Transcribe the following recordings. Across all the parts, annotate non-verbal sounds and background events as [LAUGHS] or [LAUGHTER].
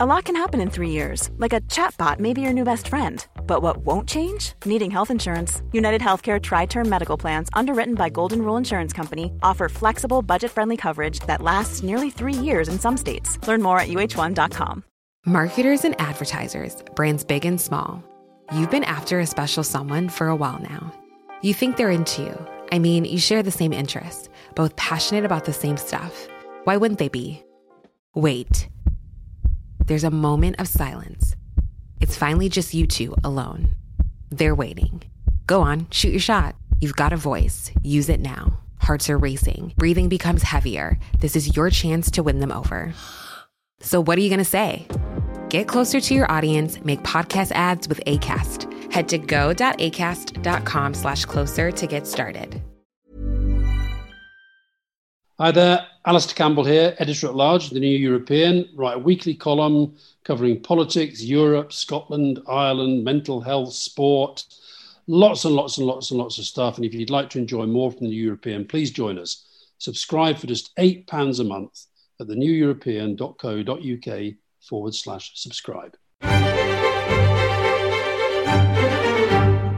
A lot can happen in three years, like a chatbot may be your new best friend. But what won't change? Needing health insurance. United Healthcare Tri Term Medical Plans, underwritten by Golden Rule Insurance Company, offer flexible, budget friendly coverage that lasts nearly three years in some states. Learn more at uh1.com. Marketers and advertisers, brands big and small. You've been after a special someone for a while now. You think they're into you. I mean, you share the same interests, both passionate about the same stuff. Why wouldn't they be? Wait. There's a moment of silence. It's finally just you two alone. They're waiting. Go on, shoot your shot. You've got a voice. Use it now. Hearts are racing. Breathing becomes heavier. This is your chance to win them over. So, what are you going to say? Get closer to your audience, make podcast ads with ACAST. Head to go.acast.com slash closer to get started. Hi there, Alastair Campbell here, editor at large of the New European. Write a weekly column covering politics, Europe, Scotland, Ireland, mental health, sport, lots and lots and lots and lots of stuff. And if you'd like to enjoy more from the European, please join us. Subscribe for just £8 a month at theneweuropean.co.uk forward slash subscribe.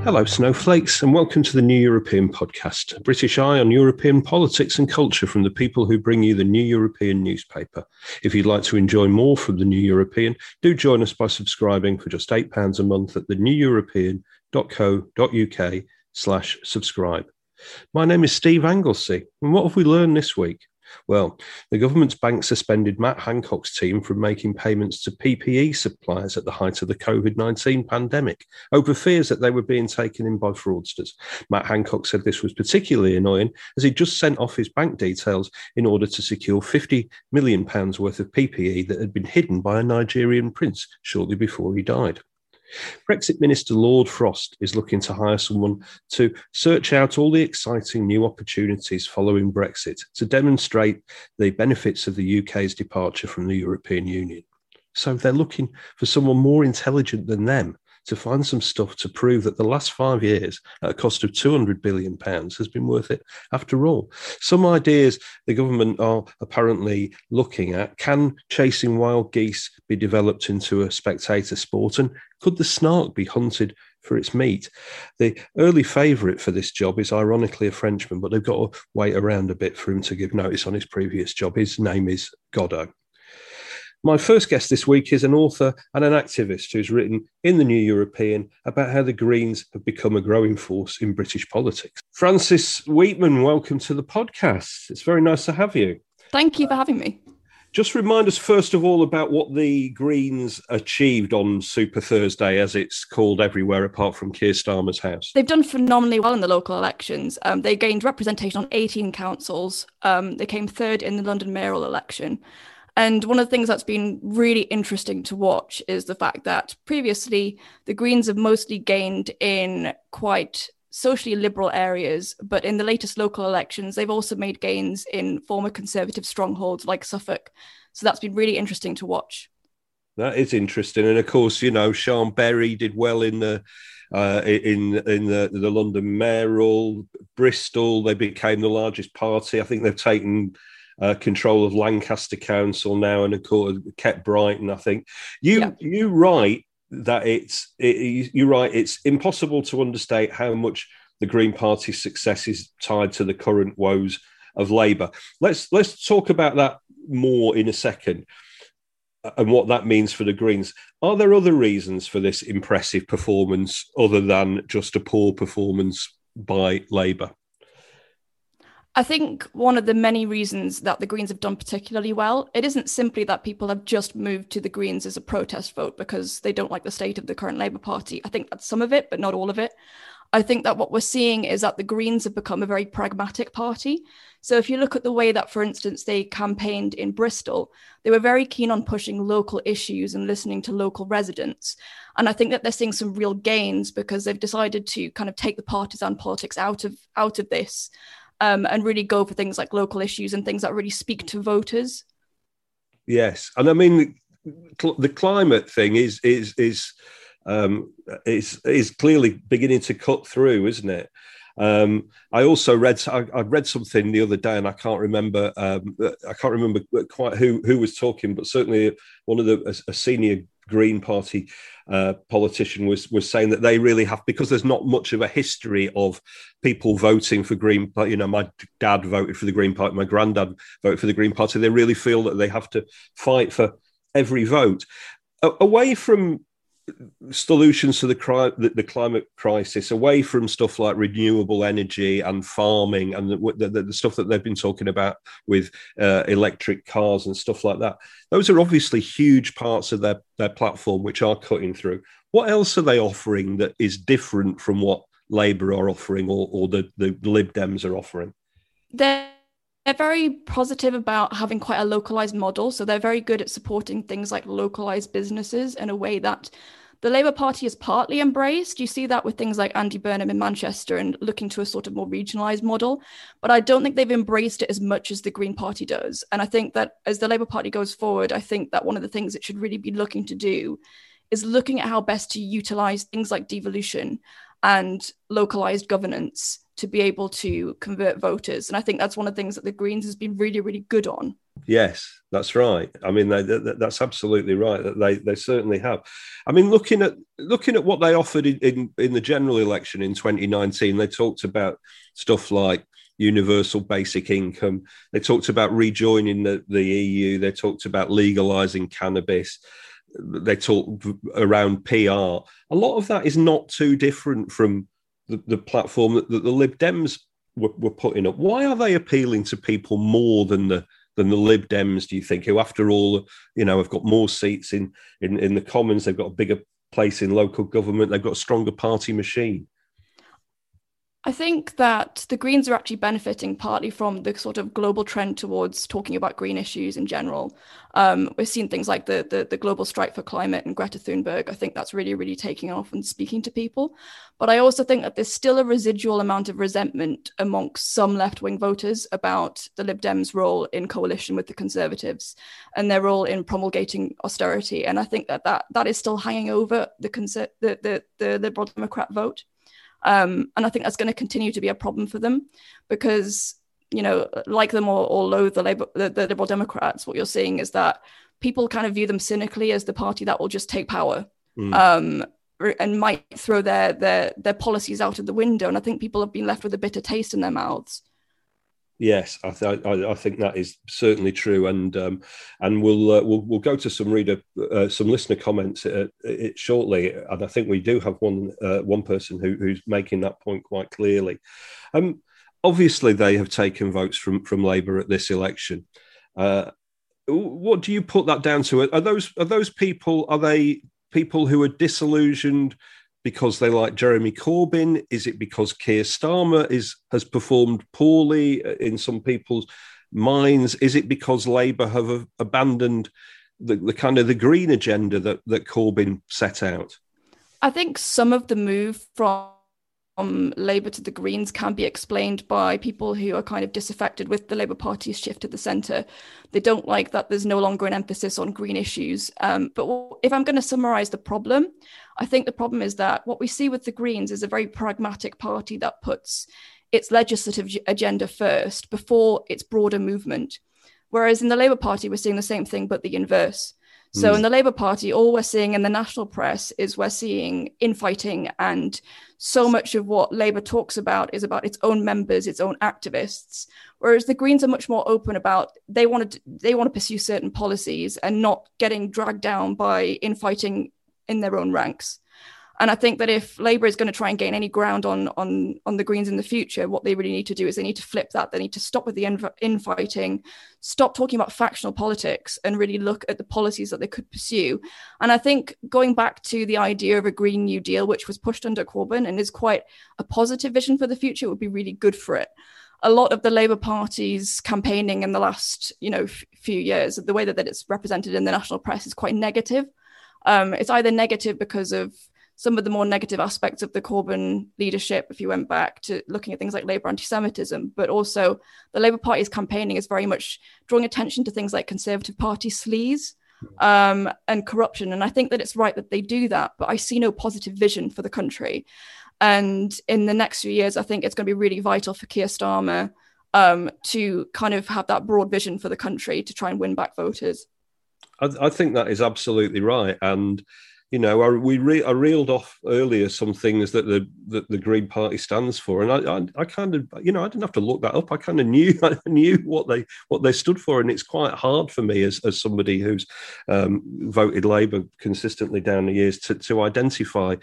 Hello, snowflakes, and welcome to the New European podcast, a British eye on European politics and culture from the people who bring you the New European newspaper. If you'd like to enjoy more from the New European, do join us by subscribing for just £8 a month at theneweuropean.co.uk slash subscribe. My name is Steve Anglesey, and what have we learned this week? Well, the government's bank suspended Matt Hancock's team from making payments to PPE suppliers at the height of the COVID 19 pandemic over fears that they were being taken in by fraudsters. Matt Hancock said this was particularly annoying as he just sent off his bank details in order to secure £50 million worth of PPE that had been hidden by a Nigerian prince shortly before he died. Brexit Minister Lord Frost is looking to hire someone to search out all the exciting new opportunities following Brexit to demonstrate the benefits of the UK's departure from the European Union. So they're looking for someone more intelligent than them to find some stuff to prove that the last five years, at a cost of £200 billion, has been worth it after all. Some ideas the government are apparently looking at can chasing wild geese be developed into a spectator sport? And could the snark be hunted for its meat. The early favourite for this job is ironically a Frenchman, but they've got to wait around a bit for him to give notice on his previous job. His name is Godot. My first guest this week is an author and an activist who's written in the New European about how the Greens have become a growing force in British politics. Frances Weetman, welcome to the podcast. It's very nice to have you. Thank you for having me. Just remind us, first of all, about what the Greens achieved on Super Thursday, as it's called everywhere apart from Keir Starmer's house. They've done phenomenally well in the local elections. Um, they gained representation on 18 councils. Um, they came third in the London mayoral election. And one of the things that's been really interesting to watch is the fact that previously the Greens have mostly gained in quite socially liberal areas, but in the latest local elections, they've also made gains in former conservative strongholds like Suffolk. So that's been really interesting to watch. That is interesting, and of course, you know, Siân Berry did well in the uh, in in the, the London mayoral, Bristol. They became the largest party. I think they've taken uh, control of Lancaster Council now, and of course kept Brighton. I think you yeah. you write that it's it, you're right. It's impossible to understate how much the Green Party's success is tied to the current woes of Labour. Let's let's talk about that more in a second uh, and what that means for the Greens. Are there other reasons for this impressive performance other than just a poor performance by Labour? I think one of the many reasons that the Greens have done particularly well, it isn't simply that people have just moved to the Greens as a protest vote because they don't like the state of the current Labour Party. I think that's some of it, but not all of it. I think that what we're seeing is that the Greens have become a very pragmatic party. So if you look at the way that, for instance, they campaigned in Bristol, they were very keen on pushing local issues and listening to local residents. And I think that they're seeing some real gains because they've decided to kind of take the partisan politics out of out of this um, and really go for things like local issues and things that really speak to voters. Yes, and I mean the climate thing is is is um, is is clearly beginning to cut through, isn't it? Um, I also read I, I, read something the other day, and I can't remember um, I can't remember quite who who was talking, but certainly one of the a, a senior Green Party uh, politician was was saying that they really have because there's not much of a history of people voting for Green. Party. You know, my dad voted for the Green Party, my granddad voted for the Green Party. They really feel that they have to fight for every vote. away from solutions to the, cri- the, the, climate crisis away from stuff like renewable energy and farming and the, the, the stuff that they've been talking about with uh, electric cars and stuff like that. Those are obviously huge parts of their, their platform which are cutting through. What else are they offering that is different from what Labour are offering or, or the, the Lib Dems are offering? They're they're very positive about having quite a localized model. So they're very good at supporting things like localized businesses in a way that the Labour Party is partly embraced. You see that with things like Andy Burnham in Manchester and looking to a sort of more regionalised model. But I don't think they've embraced it as much as the Green Party does. And I think that as the Labour Party goes forward, I think that one of the things it should really be looking to do is looking at how best to utilise things like devolution and localised governance to be able to convert voters. And I think that's one of the things that the Greens has been really, really good on. Yes, that's right. I mean, they, they, that's absolutely right. That they they certainly have. I mean, looking at looking at what they offered in, in, in the general election in 2019, they talked about stuff like universal basic income. They talked about rejoining the, the EU. They talked about legalizing cannabis. They talked around PR. A lot of that is not too different from the, the platform that, that, the Lib Dems were, were putting up. Why are they appealing to people more than the than the Lib Dems? Do you think, who after all, you know, have got more seats in in, in the Commons, they've got a bigger place in local government, they've got a stronger party machine. I think that the Greens are actually benefiting partly from the sort of global trend towards talking about green issues in general. Um, we've seen things like the, the, the global strike for climate and Greta Thunberg. I think that's really really taking off and speaking to people. But I also think that there's still a residual amount of resentment amongst some left wing voters about the Lib Dems' role in coalition with the Conservatives and their role in promulgating austerity. And I think that that, that is still hanging over the, conser- the, the, the Liberal Democrat vote. Um, and I think that's going to continue to be a problem for them because, you know, like them or, or loathe the, Labour, the, the Liberal Democrats, what you're seeing is that people kind of view them cynically as the party that will just take power. Mm. Um, and might throw their their their policies out of the window, and I think people have been left with a bitter taste in their mouths. Yes, I, th- I, I, think that is certainly true, and um, and we'll uh, we'll we'll go to some reader uh, some listener comments uh, shortly, and I think we do have one uh, one person who, who's making that point quite clearly. Um, obviously, they have taken votes from from Labour at this election. Uh, what do you put that down to? Are those are those people? Are they people who are disillusioned? Because they like Jeremy Corbyn? Is it because Keir Starmer is has performed poorly in some people's minds? Is it because Labour have abandoned the, the kind of the green agenda that that Corbyn set out? I think some of the move from from Labour to the Greens can be explained by people who are kind of disaffected with the Labour Party's shift to the centre. They don't like that there's no longer an emphasis on green issues. Um, but if I'm going to summarise the problem, I think the problem is that what we see with the Greens is a very pragmatic party that puts its legislative agenda first before its broader movement. Whereas in the Labour Party, we're seeing the same thing, but the inverse. So mm. in the Labour Party, all we're seeing in the national press is we're seeing infighting, and so much of what Labour talks about is about its own members, its own activists. Whereas the Greens are much more open about they want to they want to pursue certain policies and not getting dragged down by infighting in their own ranks. And I think that if Labour is going to try and gain any ground on on on the Greens in the future, what they really need to do is they need to flip that. They need to stop with the infighting, stop talking about factional politics, and really look at the policies that they could pursue. And I think going back to the idea of a Green New Deal, which was pushed under Corbyn and is quite a positive vision for the future, would be really good for it a lot of the Labour Party's campaigning in the last, you know, f- few years, the way that, that it's represented in the national press is quite negative. Um, it's either negative because of some of the more negative aspects of the Corbyn leadership, if you went back to looking at things like Labour anti Semitism, but also the Labour Party's campaigning is very much drawing attention to things like Conservative Party sleaze um, and corruption. And I think that it's right that they do that, but I see no positive vision for the country. And in the next few years, I think it's going to be really vital for Keir Starmer um, to kind of have that broad vision for the country to try and win back voters. I, I think that is absolutely right. And you know, I, we re, I reeled off earlier some things that the that the Green Party stands for, and I, I, I, kind of, you know, I didn't have to look that up. I kind of knew, [LAUGHS] I knew what they what they stood for, and it's quite hard for me as, as somebody who's um, voted Labour consistently down the years to to identify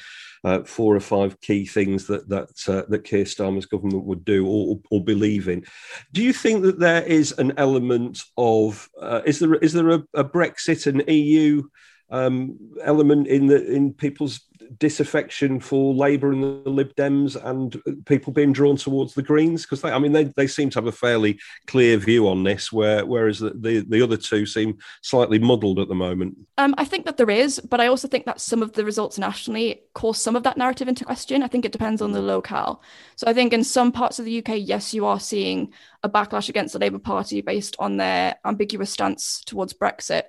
uh, four or five key things that that uh, that Keir Starmer's government would do or, or believe in. Do you think that there is an element of uh, is there is there a, a Brexit and EU um, element in the in people's disaffection for Labour and the Lib Dems and people being drawn towards the Greens? Because I mean, they, they seem to have a fairly clear view on this, where whereas the, the, the other two seem slightly muddled at the moment. Um, I think that there is, but I also think that some of the results nationally call some of that narrative into question. I think it depends on the locale. So I think in some parts of the UK, yes, you are seeing a backlash against the Labour Party based on their ambiguous stance towards Brexit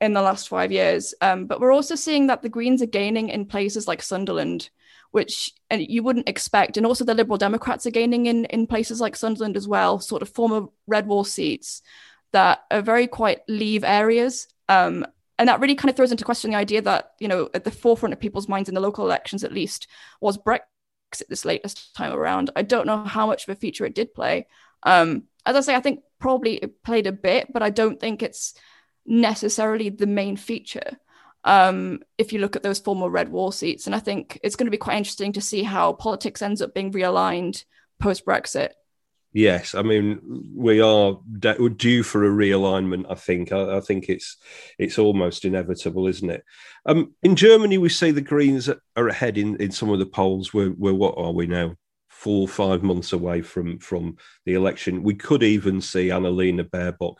in the last five years. Um, but we're also seeing that the Greens are gaining in places like Sunderland, which you wouldn't expect. And also the Liberal Democrats are gaining in, in places like Sunderland as well, sort of former red wall seats that are very quite leave areas. Um, and that really kind of throws into question the idea that, you know, at the forefront of people's minds in the local elections, at least, was Brexit this latest time around. I don't know how much of a feature it did play. Um, as I say, I think probably it played a bit, but I don't think it's necessarily the main feature um, if you look at those former red wall seats. And I think it's going to be quite interesting to see how politics ends up being realigned post Brexit. Yes, I mean we are due for a realignment. I think. I, I, think it's it's almost inevitable, isn't it? Um, in Germany, we say the Greens are ahead in, in some of the polls. We're, we're what are we now? Four five months away from from the election. We could even see Annalena Baerbock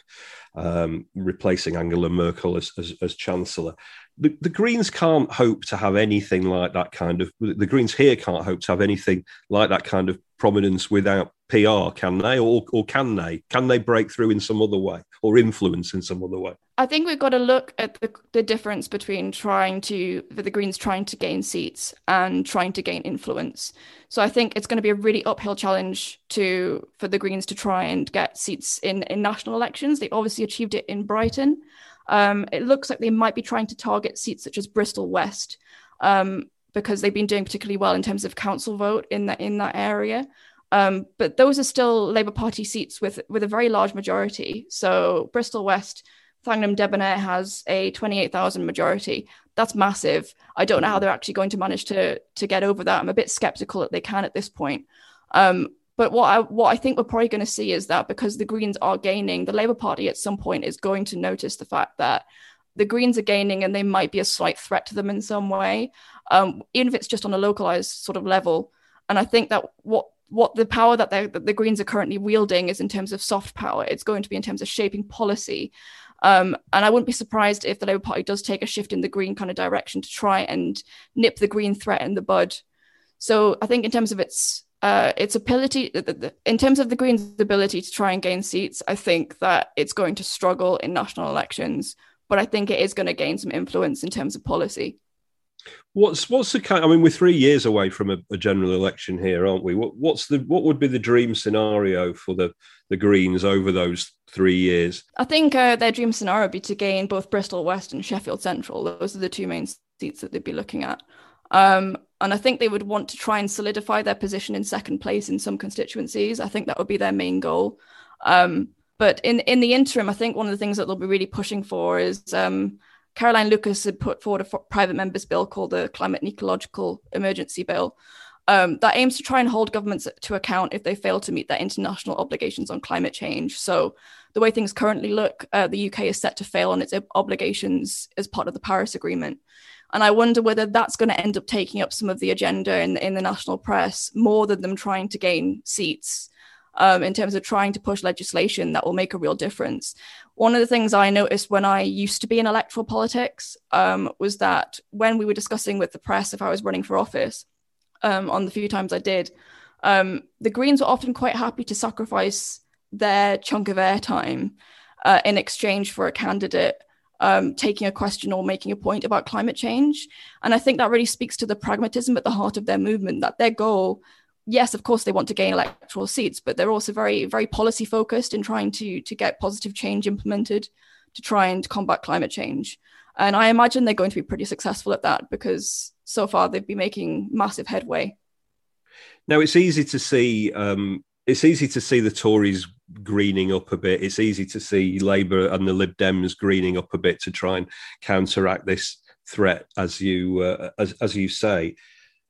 um, replacing Angela Merkel as, as, as Chancellor. The, the, Greens can't hope to have anything like that kind of, the Greens here can't hope to have anything like that kind of prominence without PR, can they? Or, or can they? Can they break through in some other way or influence in some other way? I think we've got to look at the, the difference between trying to, for the Greens trying to gain seats and trying to gain influence. So I think it's going to be a really uphill challenge to for the Greens to try and get seats in, in national elections. They obviously achieved it in Brighton. Um, it looks like they might be trying to target seats such as Bristol West um, because they've been doing particularly well in terms of council vote in that in that area. Um, but those are still Labour Party seats with with a very large majority. So Bristol West, Thangam Debbonaire has a 28,000 majority. That's massive. I don't know how they're actually going to manage to to get over that. I'm a bit skeptical that they can at this point. Um, but what I what I think we're probably going to see is that because the Greens are gaining, the Labour Party at some point is going to notice the fact that the Greens are gaining and they might be a slight threat to them in some way, um, even if it's just on a localized sort of level. And I think that what what the power that, that the Greens are currently wielding is in terms of soft power. It's going to be in terms of shaping policy. Um, and I wouldn't be surprised if the Labour Party does take a shift in the Green kind of direction to try and nip the Green threat in the bud. So I think in terms of its uh, its ability, in terms of the Greens' ability to try and gain seats, I think that it's going to struggle in national elections. But I think it is going to gain some influence in terms of policy. What's what's the kind? I mean, we're three years away from a, a, general election here, aren't we? What, what's the what would be the dream scenario for the the Greens over those three years? I think uh, their dream scenario would be to gain both Bristol West and Sheffield Central. Those are the two main seats that they'd be looking at. Um, and I think they would want to try and solidify their position in second place in some constituencies. I think that would be their main goal. Um, but in in the interim, I think one of the things that they'll be really pushing for is um, Caroline Lucas had put forward a private member's bill called the Climate and Ecological Emergency Bill um, that aims to try and hold governments to account if they fail to meet their international obligations on climate change. So, the way things currently look, uh, the UK is set to fail on its obligations as part of the Paris Agreement. And I wonder whether that's going to end up taking up some of the agenda in, in the national press more than them trying to gain seats um, in terms of trying to push legislation that will make a real difference. One of the things I noticed when I used to be in electoral politics um, was that when we were discussing with the press if I was running for office, um, on the few times I did, um, the Greens were often quite happy to sacrifice their chunk of airtime uh, in exchange for a candidate um, taking a question or making a point about climate change. And I think that really speaks to the pragmatism at the heart of their movement, that their goal, yes, of course, they want to gain electoral seats, but they're also very, very policy focused in trying to, to get positive change implemented to try and combat climate change. And I imagine they're going to be pretty successful at that because so far they've been making massive headway. Now it's easy to see. Um, it's easy to see the Tories greening up a bit. It's easy to see Labour and the Lib Dems greening up a bit to try and counteract this threat, as you uh, as as you say.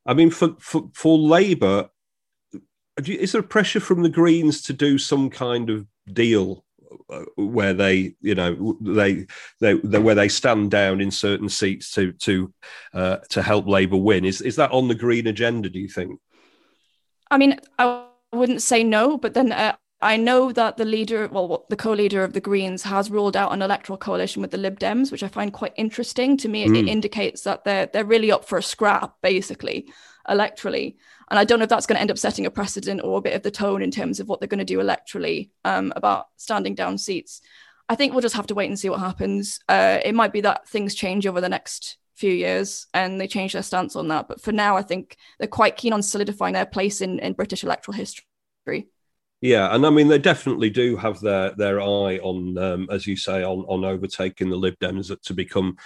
I mean, for for, for Labour, is there pressure from the Greens to do some kind of deal uh, where they, you know, they, they, they, where they stand down in certain seats to to uh, to help Labour win? Is is that on the Green agenda? Do you think? I mean, I wouldn't say no, but then uh, I know that the leader, well, the co-leader of the Greens, has ruled out an electoral coalition with the Lib Dems, which I find quite interesting. To me, mm. it, indicates that they're they're really up for a scrap, basically, electorally. And I don't know if that's going to end up setting a precedent or a bit of the tone in terms of what they're going to do electorally um, about standing down seats. I think we'll just have to wait and see what happens. Uh, it might be that things change over the next few years and they change their stance on that. But for now, I think they're quite keen on solidifying their place in, in British electoral history. Yeah, and I mean they definitely do have their their eye on, um, as you say, on on overtaking the Lib Dems to become,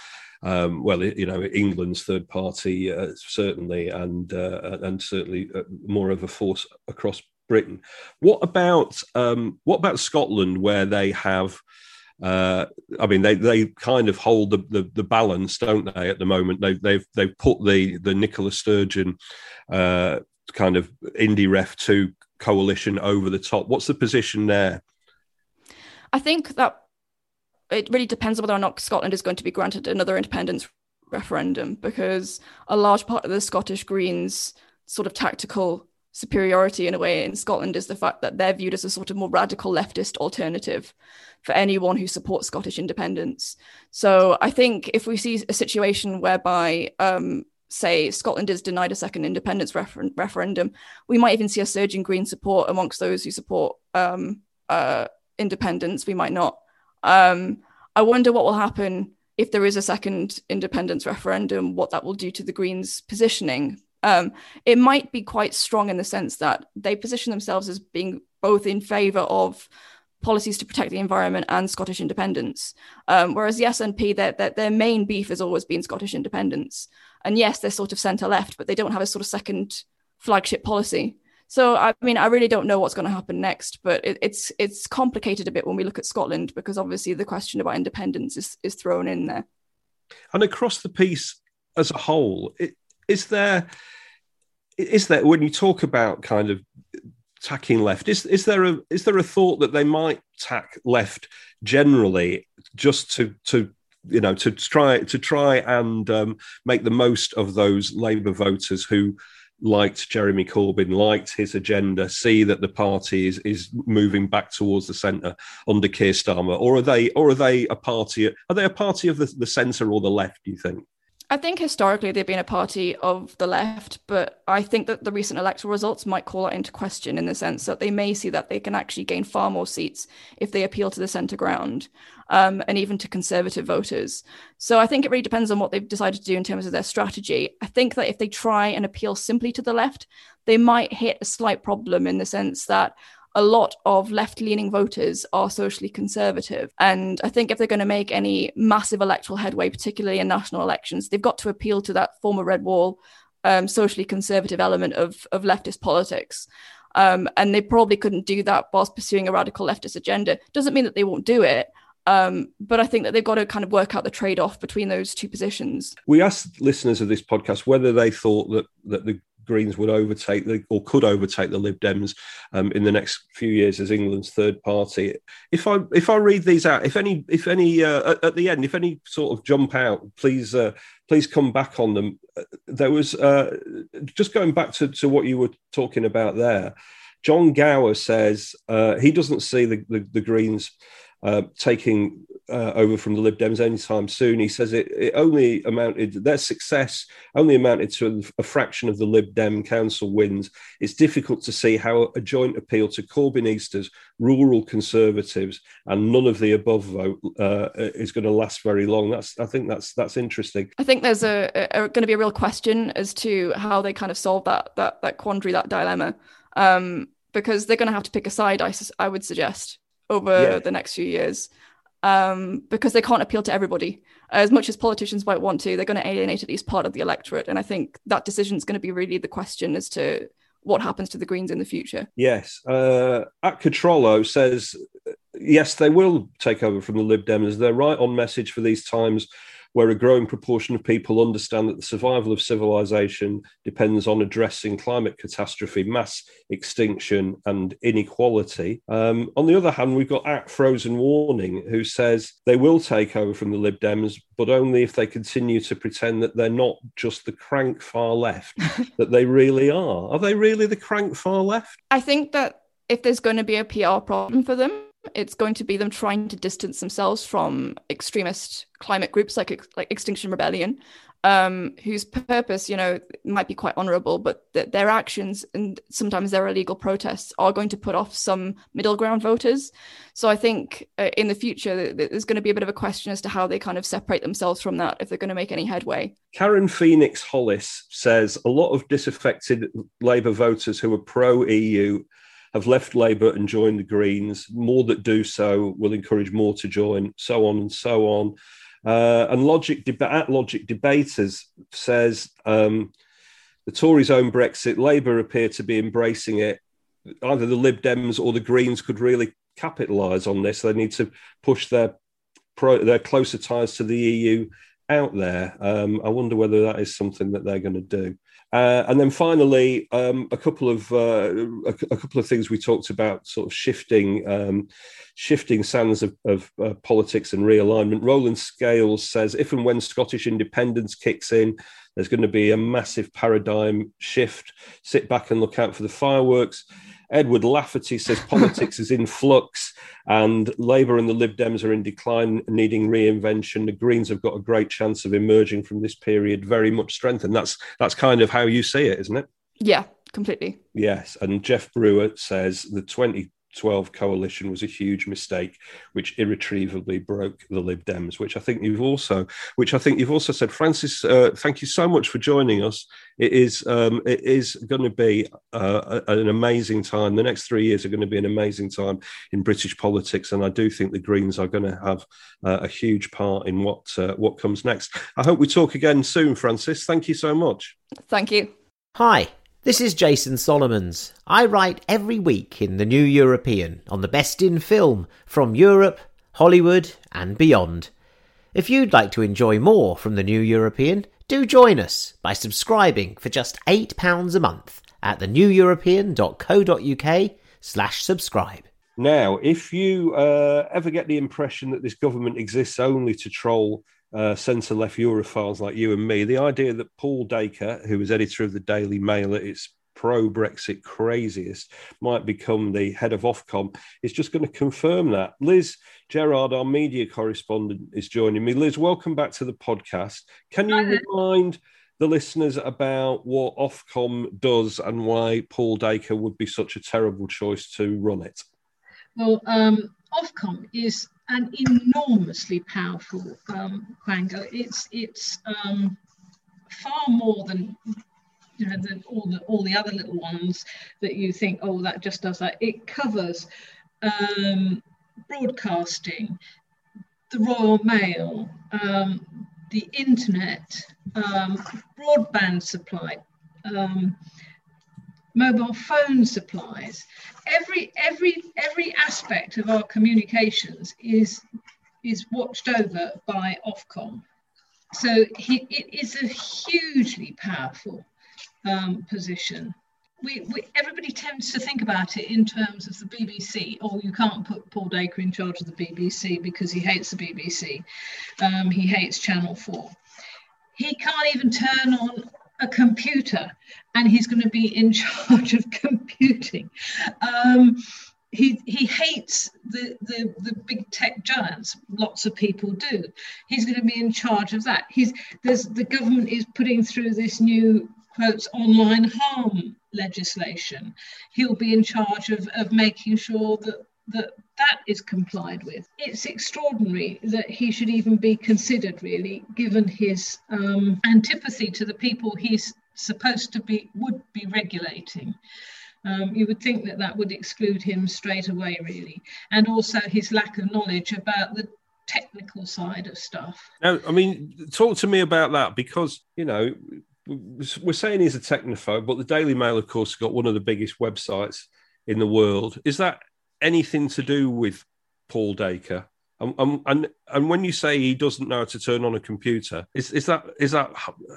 um, well, you know, England's third party uh, certainly, and uh, and certainly uh, more of a force across Britain. What about um, what about Scotland, where they have uh, I mean, they, they kind of hold the, the, the, balance, don't they? At the moment, they've they've they've put the the Nicola Sturgeon uh, kind of indie ref two coalition over the top. What's the position there? I think that it really depends on whether or not Scotland is going to be granted another independence referendum, because a large part of the Scottish Greens' sort of tactical superiority in a way in Scotland is the fact that they're viewed as a sort of more radical leftist alternative for anyone who supports Scottish independence. So I think if we see a situation whereby, um, say, Scotland is denied a second independence refer- referendum, we might even see a surge in Green support amongst those who support um, uh, independence. We might not. Um, I wonder what will happen if there is a second independence referendum, what that will do to the Greens' positioning. Um, it might be quite strong in the sense that they position themselves as being both in favour of policies to protect the environment and Scottish independence. Um, whereas the SNP, their, their, their main beef has always been Scottish independence. And yes, they're sort of centre left, but they don't have a sort of second flagship policy. So I mean, I really don't know what's going to happen next, but it, it's it's complicated a bit when we look at Scotland because obviously the question about independence is is thrown in there. And across the piece as a whole, it, is there is there when you talk about kind of tacking left. Is is there a is there a thought that they might tack left generally just to to you know to try to try and um, make the most of those Labour voters who liked Jeremy Corbyn, liked his agenda, see that the party is is moving back towards the centre under Keir Starmer, or are they or are they a party? Are they a party of the, the centre or the left? Do you think? I think historically they've been a party of the left, but I think that the recent electoral results might call that into question in the sense that they may see that they can actually gain far more seats if they appeal to the centre ground um, and even to conservative voters. So I think it really depends on what they've decided to do in terms of their strategy. I think that if they try and appeal simply to the left, they might hit a slight problem in the sense that a lot of left leaning voters are socially conservative. And I think if they're going to make any massive electoral headway, particularly in national elections, they've got to appeal to that former red wall, um, socially conservative element of, of leftist politics. Um, and they probably couldn't do that whilst pursuing a radical leftist agenda. Doesn't mean that they won't do it. Um, but I think that they've got to kind of work out the trade off between those two positions. We asked listeners of this podcast whether they thought that, that the Greens would overtake the or could overtake the Lib Dems um, in the next few years as England's third party. If I if I read these out, if any if any uh, at, at, the end, if any sort of jump out, please uh, please come back on them. Uh, there was uh, just going back to, to what you were talking about there. John Gower says uh, he doesn't see the, the, the Greens uh, taking uh, over from the Lib Dems anytime soon. He says it, it only amounted, their success only amounted to a, a, fraction of the Lib Dem council wins. It's difficult to see how a joint appeal to Corbynistas, rural conservatives, and none of the above vote uh, is going to last very long. That's, I think that's that's interesting. I think there's a, a going to be a real question as to how they kind of solve that that that quandary, that dilemma, um, because they're going to have to pick a side. I, I would suggest over yeah. the next few years um, because they can't appeal to everybody. As much as politicians might want to, they're going to alienate at least part of the electorate. And I think that decision is going to be really the question as to what happens to the Greens in the future. Yes. Uh, at Catrollo says, yes, they will take over from the Lib Dems. They're right on message for these times where a growing proportion of people understand that the survival of civilization depends on addressing climate catastrophe, mass extinction, and inequality. Um, on the other hand, we've got Act Frozen Warning, who says they will take over from the Lib Dems, but only if they continue to pretend that they're not just the crank far left, [LAUGHS] that they really are. Are they really the crank far left? I think that if there's going to be a PR problem for them, it's going to be them trying to distance themselves from extremist climate groups like like Extinction Rebellion, um, whose purpose, you know, might be quite honourable, but th- their actions and sometimes their illegal protests are going to put off some middle ground voters. So I think uh, in the future there's going to be a bit of a question as to how they kind of separate themselves from that if they're going to make any headway. Karen Phoenix Hollis says a lot of disaffected Labour voters who are pro EU have left Labour and joined the Greens. More that do so will encourage more to join, so on and so on. Uh, and Logic at Logic Debaters says um, the Tories own Brexit. Labour appear to be embracing it. Either the Lib Dems or the Greens could really capitalise on this. They need to push their pro, their closer ties to the EU out there. Um, I wonder whether that is something that they're going to do. Uh, and then finally, um, a couple of uh, a, a, couple of things we talked about, sort of shifting um, shifting sands of, of uh, politics and realignment. Roland Scales says, if and when Scottish independence kicks in, there's going to be a massive paradigm shift. Sit back and look out for the fireworks. Edward Lafferty says [LAUGHS] politics is in flux and Labour and the Lib Dems are in decline, needing reinvention. The Greens have got a great chance of emerging from this period very much strengthened. That's that's kind of how you see it, isn't it? Yeah, completely. Yes. And Jeff Brewer says the 20 12 coalition was a huge mistake, which irretrievably broke the Lib Dems, which I think you've also, which I think you've also said, Frances. Uh, thank you so much for joining us. It is, um, it is going to be uh, an amazing time. The next three years are going to be an amazing time in British politics, and I do think the Greens are going to have uh, a huge part in what uh, what comes next. I hope we talk again soon, Frances. Thank you so much. Thank you. Hi. This is Jason Solomons. I write every week in The New European on the best in film from Europe, Hollywood, and beyond. If you'd like to enjoy more from The New European, do join us by subscribing for just £8 a month at theneweuropean.co.uk slash subscribe. Now, if you uh, ever get the impression that this government exists only to troll uh, centre left Europhiles like you and me, the idea that Paul Dacre, who was editor of the Daily Mail at its pro Brexit craziest, might become the head of Ofcom is just going to confirm that. Liz Gerard, our media correspondent, is joining me. Liz, welcome back to the podcast. Can you remind the listeners about what Ofcom does and why Paul Dacre would be such a terrible choice to run it? Well, um, Ofcom is an enormously powerful um. It's it's um, far more than you know than all the all the other little ones that you think oh that just does that. It covers um, broadcasting, the Royal Mail, um, the internet, um, broadband supply. Mobile phone supplies. Every every every aspect of our communications is is watched over by Ofcom. So he, it is a hugely powerful um, position. We, we, everybody tends to think about it in terms of the BBC. Oh, you can't put Paul Dacre in charge of the BBC because he hates the BBC. Um, he hates Channel 4. He can't even turn on a computer and he's going to be in charge of computing. Um, he he hates the, the the big tech giants. Lots of people do. He's going to be in charge of that. He's there's the government is putting through this new quotes online harm legislation. He'll be in charge of, of making sure that that that is complied with. It's extraordinary that he should even be considered, really, given his um, antipathy to the people he's supposed to be would be regulating. Um, you would think that that would exclude him straight away, really, and also his lack of knowledge about the technical side of stuff. Now, I mean, talk to me about that because you know we're saying he's a technophobe, but the Daily Mail, of course, got one of the biggest websites in the world. Is that anything to do with Paul Dacre? And, and, and when you say he doesn't know how to turn on a computer, is, is that is that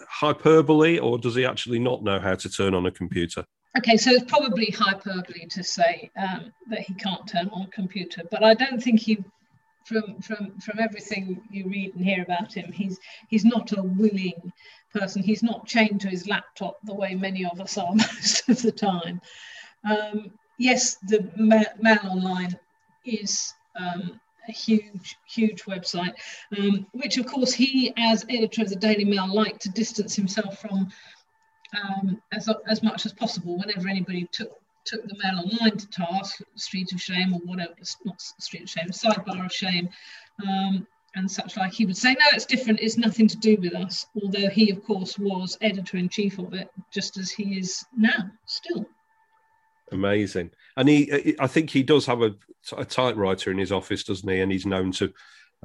hyperbole, or does he actually not know how to turn on a computer? Okay, so it's probably hyperbole to say um, that he can't turn on a computer, but I don't think he, from from from everything you read and hear about him, he's he's not a willing person. He's not chained to his laptop the way many of us are [LAUGHS] most of the time. Um, yes, the Mail Online is um, a huge, huge website, um, which of course he, as editor of the Daily Mail, liked to distance himself from um, as, as much as possible whenever anybody took took the Mail Online to task, Street of Shame or whatever, not Street of Shame, Sidebar of Shame, um, and such like. He would say, no, it's different, it's nothing to do with us, although he, of course, was editor in chief of it, just as he is now, still. Amazing. And he, I think he does have a, a typewriter in his office, doesn't he? And he's known to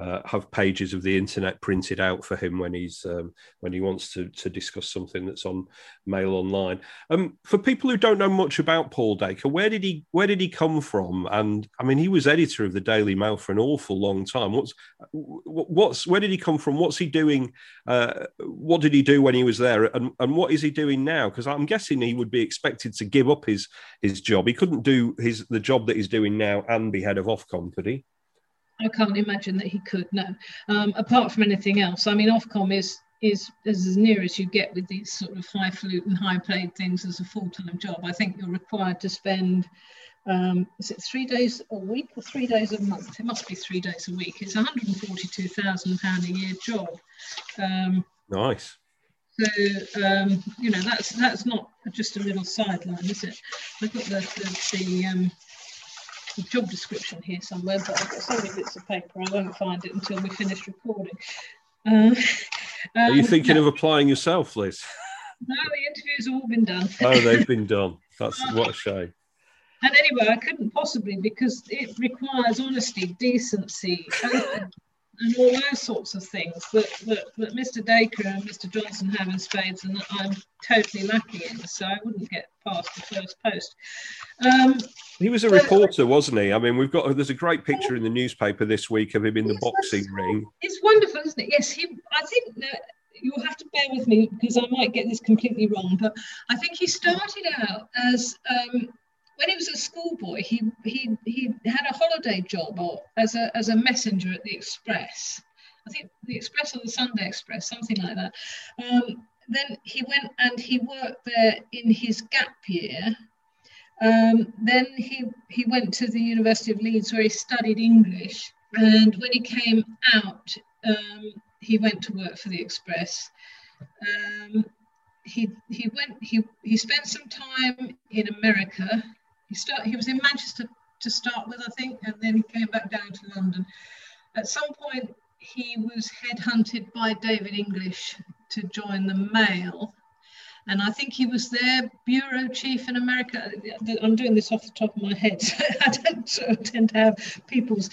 uh, have pages of the internet printed out for him when he's um, when he wants to to discuss something that's on Mail Online. Um, for people who don't know much about Paul Dacre, where did he where did he come from? And I mean, he was editor of the Daily Mail for an awful long time. What's what's where did he come from? What's he doing? Uh, what did he do when he was there? And and what is he doing now? Because I'm guessing he would be expected to give up his his job. He couldn't do his the job that he's doing now and be head of Ofcom, could he? I can't imagine that he could. No, um, apart from anything else. I mean, Ofcom is is as near as you get with these sort of highfalutin, high-paid things as a full-time job. I think you're required to spend. Um, is it three days a week or three days a month? It must be three days a week. It's a hundred and forty-two thousand pound a year job. Um, nice. So um, you know that's that's not just a little sideline, is it? I've got the the, the um, the job description here somewhere, but I've got so many bits of paper, I won't find it until we finish recording. Uh, Are you um, thinking of applying yourself, Liz? No, the interviews have all been done. oh, they've been done. That's what a shame. And anyway, I couldn't possibly because it requires honesty, decency, and all those sorts of things that, that, that Mr. Dacre and Mr. Johnson have in spades and that I'm totally lacking in. So I wouldn't get past the first post. Um, he was a reporter, wasn't he? I mean, we've got there's a great picture in the newspaper this week of him in the boxing ring. It's wonderful, isn't it? Yes, he. I think that you'll have to bear with me because I might get this completely wrong, but I think he started out as um, when he was a schoolboy, he he he had a holiday job or as a as a messenger at the Express. I think the Express or the Sunday Express, something like that. Um, then he went and he worked there in his gap year. Um, then he he went to the University of Leeds where he studied English. And when he came out, um, he went to work for the Express. Um, he he went he he spent some time in America he start he was in Manchester to start with, I think, and then he came back down to London. At some point, he was headhunted by David English to join the Mail. And I think he was their bureau chief in America. I'm doing this off the top of my head. So [LAUGHS] I don't tend to have people's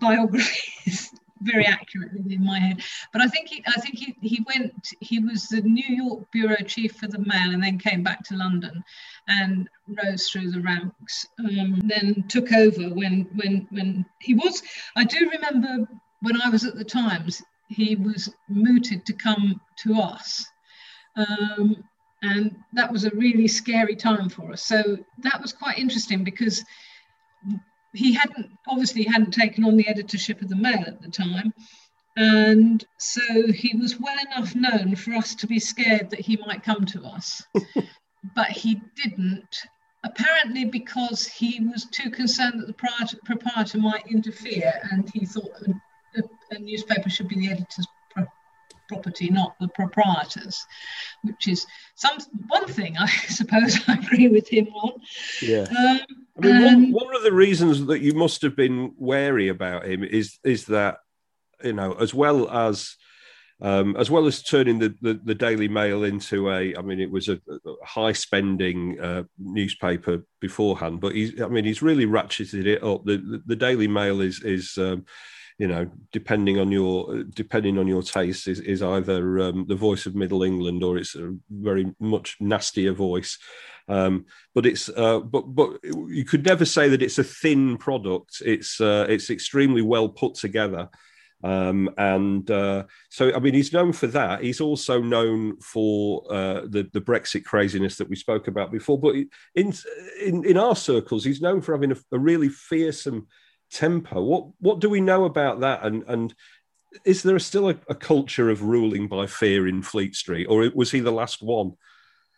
biographies very accurately in my head. But I think he, I think he, he went. He was the New York bureau chief for the Mail, and then came back to London, and rose through the ranks. Um, then took over when when when he was. I do remember when I was at the Times, he was mooted to come to us. Um, and that was a really scary time for us. So that was quite interesting because he hadn't obviously hadn't taken on the editorship of the Mail at the time, and so he was well enough known for us to be scared that he might come to us, [LAUGHS] but he didn't. apparently because he was too concerned that the proprietor might interfere and he thought a, a, a newspaper should be the editor's property, not the proprietor's, which is some one thing I [LAUGHS] suppose I agree with him on. Yeah. Um, I mean, one, one of the reasons that you must have been wary about him is is that you know, as well as um, as well as turning the, the, the, Daily Mail into a, I mean, it was a, a high spending uh, newspaper beforehand, but he's, I mean, he's really ratcheted it up. The, the, the Daily Mail is, is um, you know, depending on your depending on your taste, is, is either um, the voice of Middle England or it's a very much nastier voice. Um, but it's uh, but but you could never say that it's a thin product. It's uh, it's extremely well put together. Um, and uh, so, I mean, he's known for that. He's also known for uh, the the Brexit craziness that we spoke about before. But in in, in our circles, he's known for having a, a, really fearsome temper. What what do we know about that? And and is there still a, a culture of ruling by fear in Fleet Street, or was he the last one?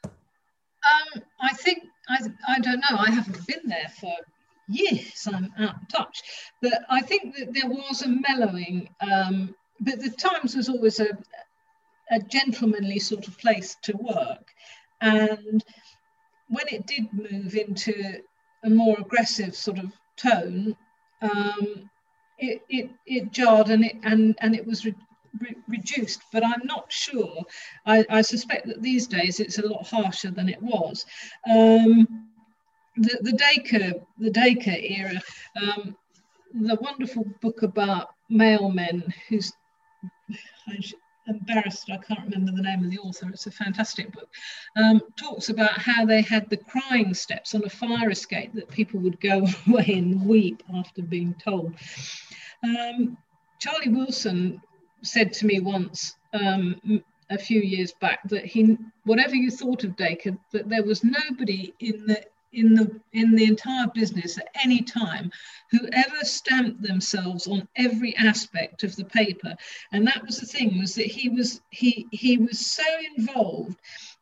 Um, I think I I don't know. I haven't been there for years. I'm out of touch. But I think that there was a mellowing, um, but the Times was always a, a gentlemanly sort of place to work. And when it did move into a more aggressive sort of tone, um, it, it, it jarred and it, and, and it was re- re- reduced. But I'm not sure. I, I, suspect that these days it's a lot harsher than it was. Um, the, the Dacre, the Dacre era, um, the wonderful book about mailmen who's Embarrassed I can't remember the name of the author. It's a fantastic book. Um, talks about how they had the crying steps on a fire escape that people would go [LAUGHS] away and weep after being told. Um, Charlie Wilson said to me once um, a few years back that he, whatever you thought of Dacre, that there was nobody in the in the in the entire business at any time whoever stamped themselves on every aspect of the paper. And that was the thing was that he was he he was so involved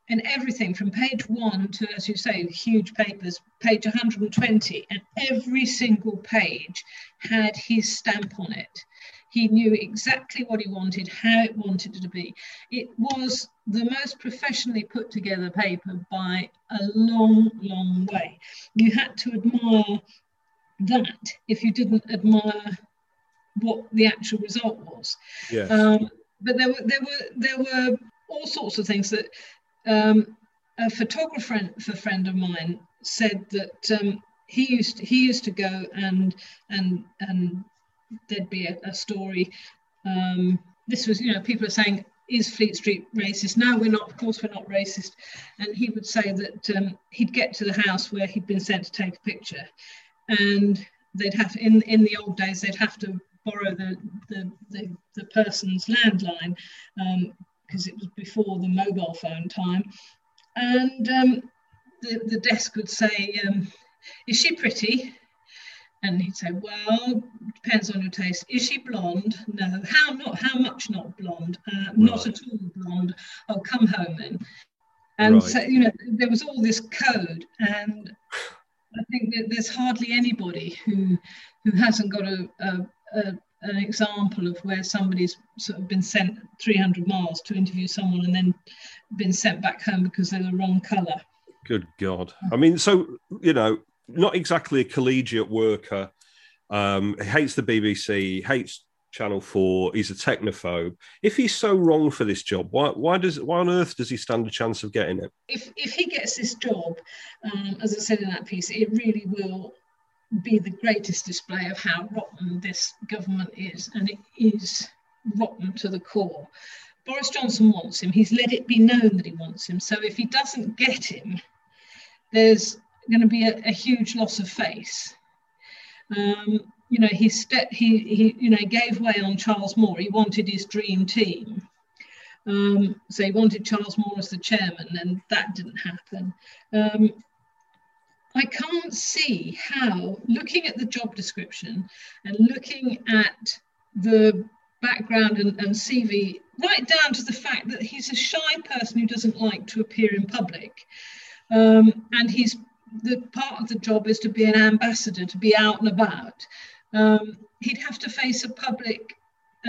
in everything from page one to as you say huge papers page 120 and every single page had his stamp on it he knew exactly what he wanted, how it wanted it to be. It was the most professionally put together paper by a long, long way. You had to admire that if you didn't admire what the actual result was. Yes. Um, but there were there were there were all sorts of things that um, a photographer a friend of mine said that um, he used to, he used to go and and and there'd be a, a story. Um, this was, you know, people are saying, is Fleet Street racist? No, we're not. Of course, we're not racist. And he would say that um, he'd get to the house where he'd been sent to take a picture, and they'd have in in the old days they'd have to borrow the the the, the person's landline because um, it was before the mobile phone time, and um, the the desk would say, um, "Is she pretty?" And he'd say, "Well, depends on your taste. Is she blonde? No. How not? How much not blonde? Uh, right. Not at all blonde. Oh, come home then." And right. so you know, there was all this code, and I think that there's hardly anybody who who hasn't got a, a, a an example of where somebody's sort of been sent 300 miles to interview someone and then been sent back home because they're the wrong colour. Good God. I mean, so, you know, not exactly a collegiate worker. Um, he hates the BBC, hates Channel Four. He's a technophobe. If he's so wrong for this job, why why does why on earth does he stand a chance of getting it? If if he gets this job, um, as I said in that piece, it really will be the greatest display of how rotten this government is, and it is rotten to the core. Boris Johnson wants him. He's let it be known that he wants him. So if he doesn't get him, there's going to be a, a huge loss of face. Um, you know, he, ste- he, he, you know, gave way on Charles Moore. He wanted his dream team. Um, so he wanted Charles Moore as the chairman, and that didn't happen. Um, I can't see how, looking at the job description and looking at the background and, and CV, right down to the fact that he's a shy person who doesn't like to appear in public. Um, and he's the part of the job is to be an ambassador, to be out and about. Um, he'd have to face a public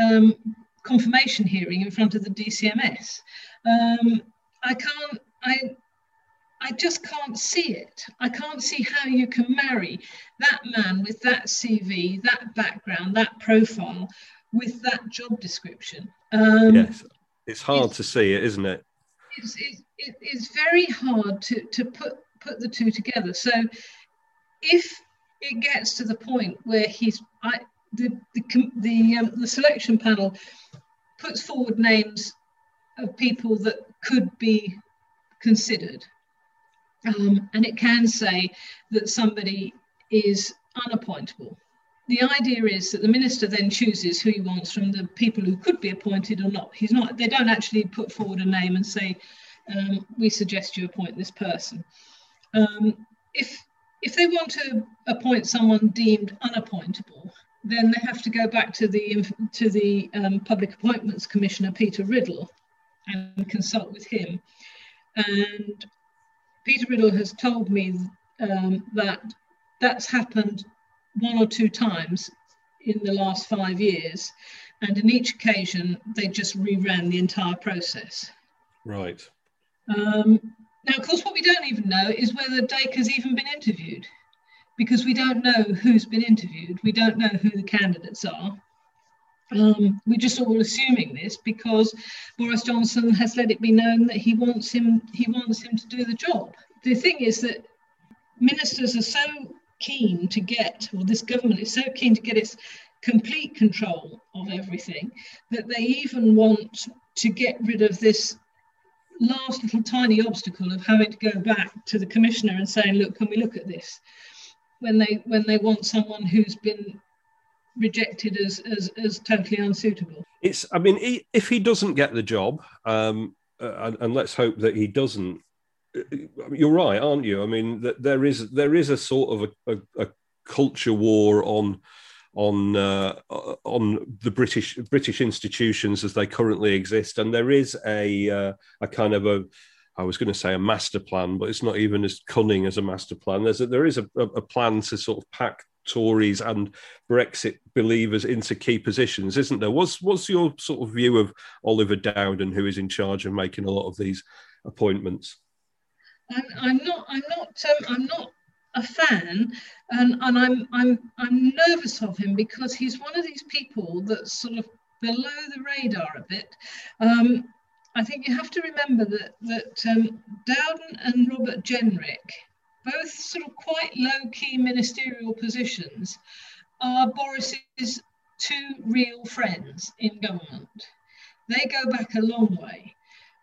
um, confirmation hearing in front of the DCMS. Um, I can't, I, I just can't see it. I can't see how you can marry that man with that CV, that background, that profile with that job description. Um, yes, it's hard it's, to see it, isn't it? It's, it, it's very hard to, to put, put the two together. So if it gets to the point where he's, I, the, the, the, um, the selection panel puts forward names of people that could be considered um, and it can say that somebody is unappointable. The idea is that the minister then chooses who he wants from the people who could be appointed or not. He's not. They don't actually put forward a name and say, um, "We suggest you appoint this person." Um, if if they want to appoint someone deemed unappointable, then they have to go back to the to the um, Public Appointments Commissioner Peter Riddell, and consult with him. And Peter Riddell has told me um, that that's happened one or two times in the last five years, and in each occasion they just reran the entire process. Right. Um, now, of course, what we don't even know is whether has even been interviewed, because we don't know who's been interviewed. We don't know who the candidates are. Um, we're just all assuming this because Boris Johnson has let it be known that he wants him he wants him to do the job. The thing is that ministers are so keen to get, or this government is so keen to get its complete control of everything that they even want to get rid of this last little tiny obstacle of having to go back to the commissioner and saying, look, can we look at this? When they when they want someone who's been rejected as, as, as totally unsuitable. It's, I mean, he, if he doesn't get the job, um, uh, and, and, let's hope that he doesn't. Uh, you're right, aren't you? I mean, there is there is a sort of a, a, a culture war on on uh, on the British British institutions as they currently exist, and there is a uh, a kind of a I was going to say a master plan, but it's not even as cunning as a master plan. There's a, there is a, a plan to sort of pack Tories and Brexit believers into key positions, isn't there? What's what's your sort of view of Oliver Dowden, who is in charge of making a lot of these appointments? I'm, I'm not. I'm not. Um, I'm not a fan, and, and I'm I'm I'm nervous of him because he's one of these people that's sort of below the radar a bit. Um, I think you have to remember that that um, Dowden and Robert Jenrick both sort of quite low key ministerial positions, are Boris's two real friends in government. They go back a long way.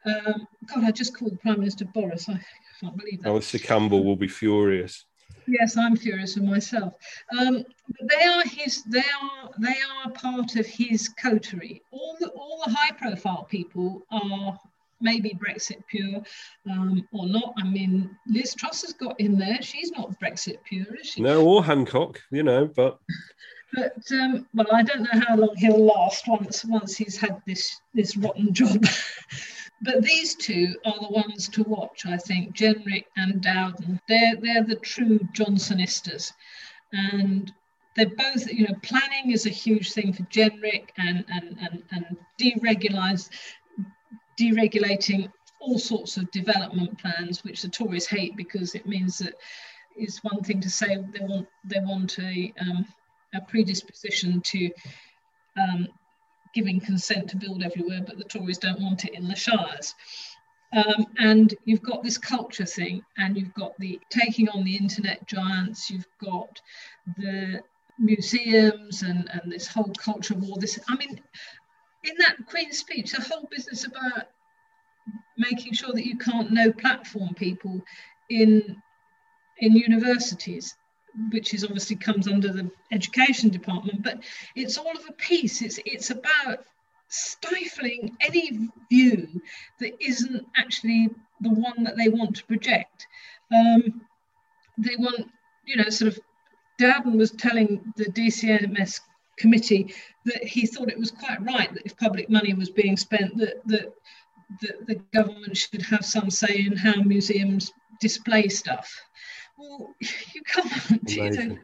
Um, God, I just called the Prime Minister Boris. I can't believe that. Alastair Campbell will be furious. Yes, I'm furious with myself. Um, but they are his. They are. They are part of his coterie. All the all the high profile people are maybe Brexit pure um, or not. I mean, Liz Truss has got in there. She's not Brexit pure, is she? No, or Hancock, you know, but. [LAUGHS] But um, well, I don't know how long he'll last once once he's had this this rotten job. [LAUGHS] but these two are the ones to watch, I think. Jenrick and Dowden. They're they're the true Johnsonistas, and they're both, you know, planning is a huge thing for Jenrick and and and, and deregulise deregulating all sorts of development plans, which the Tories hate because it means that it's one thing to say they want they want a um, a predisposition to um, giving consent to build everywhere, but the Tories don't want it in the shires. Um, and you've got this culture thing, and you've got the taking on the internet giants, you've got the museums and, and this whole culture war. This, I mean, in that Queen's speech, the whole business about making sure that you can't no platform people in in universities which is obviously comes under the education department but it's all of a piece it's it's about stifling any view that isn't actually the one that they want to project um, they want you know sort of Dowden was telling the DCMS committee that he thought it was quite right that if public money was being spent, that, that, that the government should have some say in how museums display stuff. Well, [LAUGHS] you can't.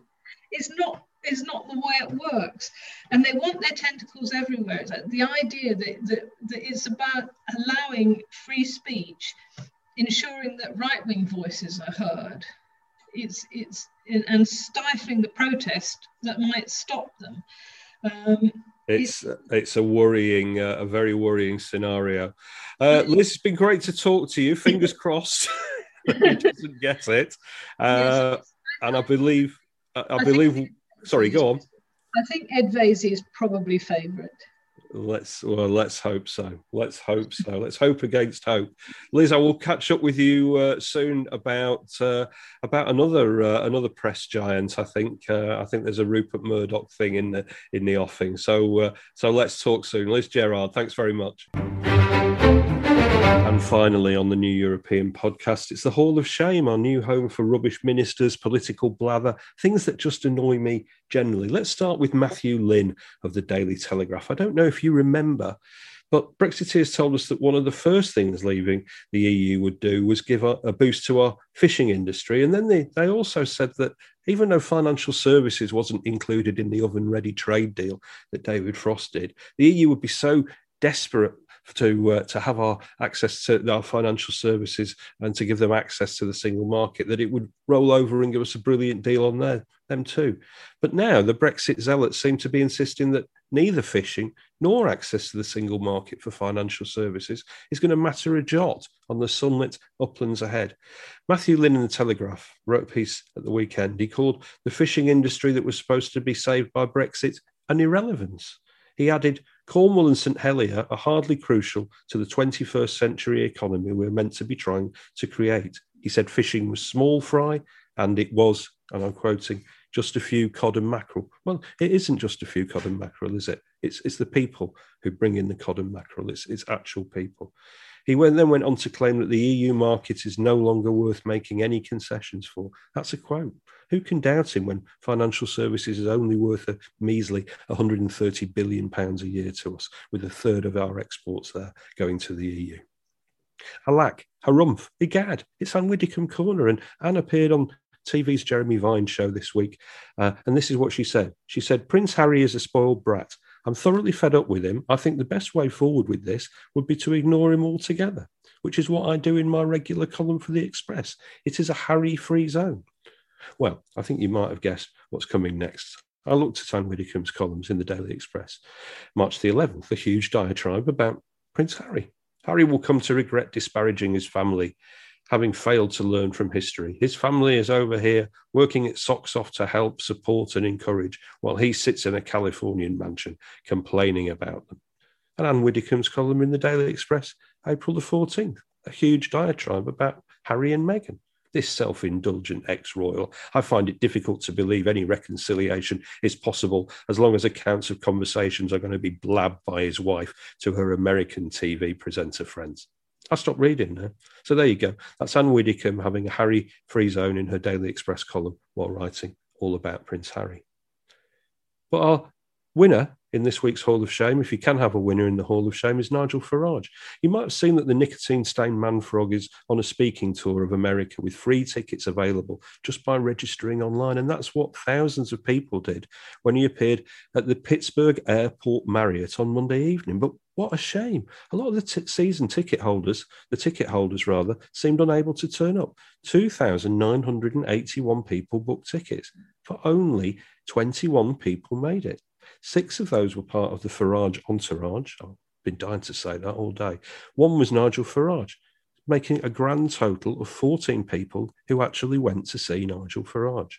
It's not is not the way it works. And they want their tentacles everywhere. It's like the idea that, that, that it's about allowing free speech, ensuring that right wing voices are heard, it's, it's, and stifling the protest that might stop them. Um, it's it's a worrying, uh, a very worrying scenario. Uh, Liz, it's been great to talk to you. [LAUGHS] Fingers crossed, [LAUGHS] [LAUGHS] he doesn't get it. Uh, yes. And I believe, I, I believe. Think, sorry, go on. I think Ed Vaizey is probably favourite. Let's well, let's hope so. Let's hope so. Let's hope against hope. Liz, I will catch up with you uh, soon about uh, about another uh, another press giant. I think uh, I think there's a Rupert Murdoch thing in the in the offing. So uh, so let's talk soon. Liz Gerard, thanks very much. And finally, on the New European podcast, it's the Hall of Shame, our new home for rubbish ministers, political blather, things that just annoy me generally. Let's start with Matthew Lynn of the Daily Telegraph. I don't know if you remember, but Brexiteers told us that one of the first things leaving the EU would do was give a, a boost to our fishing industry. And then they, they also said that even though financial services wasn't included in the oven ready trade deal that David Frost did, the EU would be so desperate to uh, to have our access to our financial services and to give them access to the single market, that it would roll over and give us a brilliant deal on there, them too. But now the Brexit zealots seem to be insisting that neither fishing nor access to the single market for financial services is going to matter a jot on the sunlit uplands ahead. Matthew Lynn in the Telegraph wrote a piece at the weekend. He called the fishing industry that was supposed to be saved by Brexit an irrelevance. He added, Cornwall and St Helier are hardly crucial to the 21st century economy we're meant to be trying to create. He said fishing was small fry and it was, and I'm quoting, just a few cod and mackerel. Well, it isn't just a few cod and mackerel, is it? It's, it's the people who bring in the cod and mackerel, it's, it's actual people. He went, then went on to claim that the EU market is no longer worth making any concessions for. That's a quote. Who can doubt him when financial services is only worth a measly 130 billion pounds a year to us, with a third of our exports there going to the EU? Alack, harumph, egad, it's Ann Widdecombe Corner, and Ann appeared on TV's Jeremy Vine show this week, uh, and this is what she said. She said, Prince Harry is a spoiled brat. I'm thoroughly fed up with him. I think the best way forward with this would be to ignore him altogether, which is what I do in my regular column for The Express. It is a Harry free zone. Well, I think you might have guessed what's coming next. I looked at Ann Widdecombe's columns in the Daily Express. March the 11th, a huge diatribe about Prince Harry. Harry will come to regret disparaging his family having failed to learn from history. His family is over here working its socks off to help, support, and encourage, while he sits in a Californian mansion complaining about them. And Ann Widdecombe's column in the Daily Express, April the 14th, a huge diatribe about Harry and Meghan. This self indulgent ex royal, I find it difficult to believe any reconciliation is possible as long as accounts of conversations are going to be blabbed by his wife to her American TV presenter friends. I stopped reading now. So there you go. That's Ann Widdecombe having a Harry free zone in her Daily Express column while writing all about Prince Harry. But our winner in this week's Hall of Shame, if you can have a winner in the Hall of Shame, is Nigel Farage. You might have seen that the nicotine stained man frog is on a speaking tour of America with free tickets available just by registering online. And that's what thousands of people did when he appeared at the Pittsburgh Airport Marriott on Monday evening. But what a shame. A lot of the t- season ticket holders, the ticket holders rather, seemed unable to turn up. 2,981 people booked tickets, for only 21 people made it. Six of those were part of the Farage entourage. I've been dying to say that all day. One was Nigel Farage, making a grand total of 14 people who actually went to see Nigel Farage.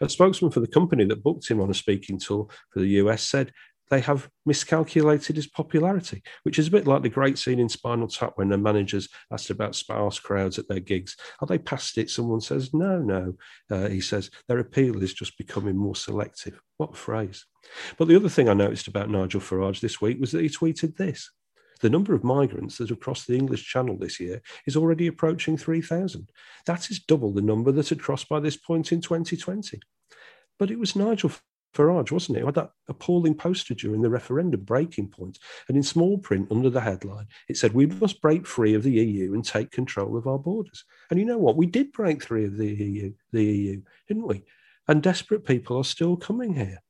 A spokesman for the company that booked him on a speaking tour for the US said they have miscalculated his popularity, which is a bit like the great scene in Spinal Tap when the managers asked about sparse crowds at their gigs. Are they past it? Someone says, no, no. Uh, he says, their appeal is just becoming more selective. What phrase. But the other thing I noticed about Nigel Farage this week was that he tweeted this. The number of migrants that have crossed the English Channel this year is already approaching 3,000. That is double the number that had crossed by this point in 2020. But it was Nigel Farage, wasn't it? had that appalling poster during the referendum, breaking point. And in small print under the headline, it said, We must break free of the EU and take control of our borders. And you know what? We did break free of the EU, the EU, didn't we? And desperate people are still coming here.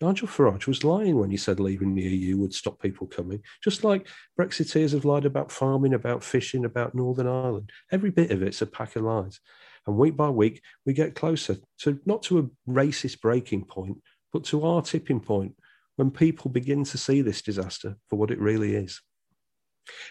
Nigel Farage was lying when he said leaving the EU would stop people coming, just like Brexiteers have lied about farming, about fishing, about Northern Ireland. Every bit of it's a pack of lies. And week by week, we get closer to not to a racist breaking point, but to our tipping point when people begin to see this disaster for what it really is.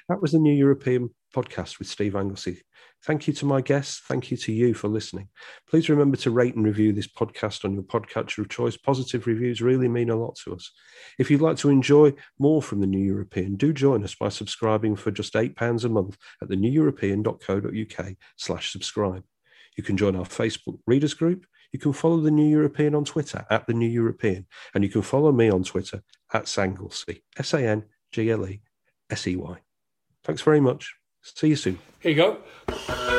That was the New European podcast with Steve Anglesey. Thank you to my guests. Thank you to you for listening. Please remember to rate and review this podcast on your podcatcher of choice. Positive reviews really mean a lot to us. If you'd like to enjoy more from the New European, do join us by subscribing for just £8 a month at theneweuropean.co.uk slash subscribe. You can join our Facebook readers group. You can follow the New European on Twitter at the New European, and you can follow me on Twitter at Sanglesey, S A N G L E S E Y. Thanks very much. See you soon. Here you go.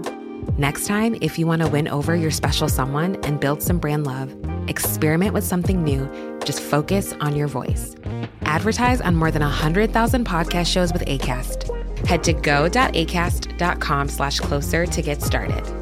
Next time, if you want to win over your special someone and build some brand love, experiment with something new. Just focus on your voice. Advertise on more than 100,000 podcast shows with ACAST. Head to go.acast.com slash closer to get started.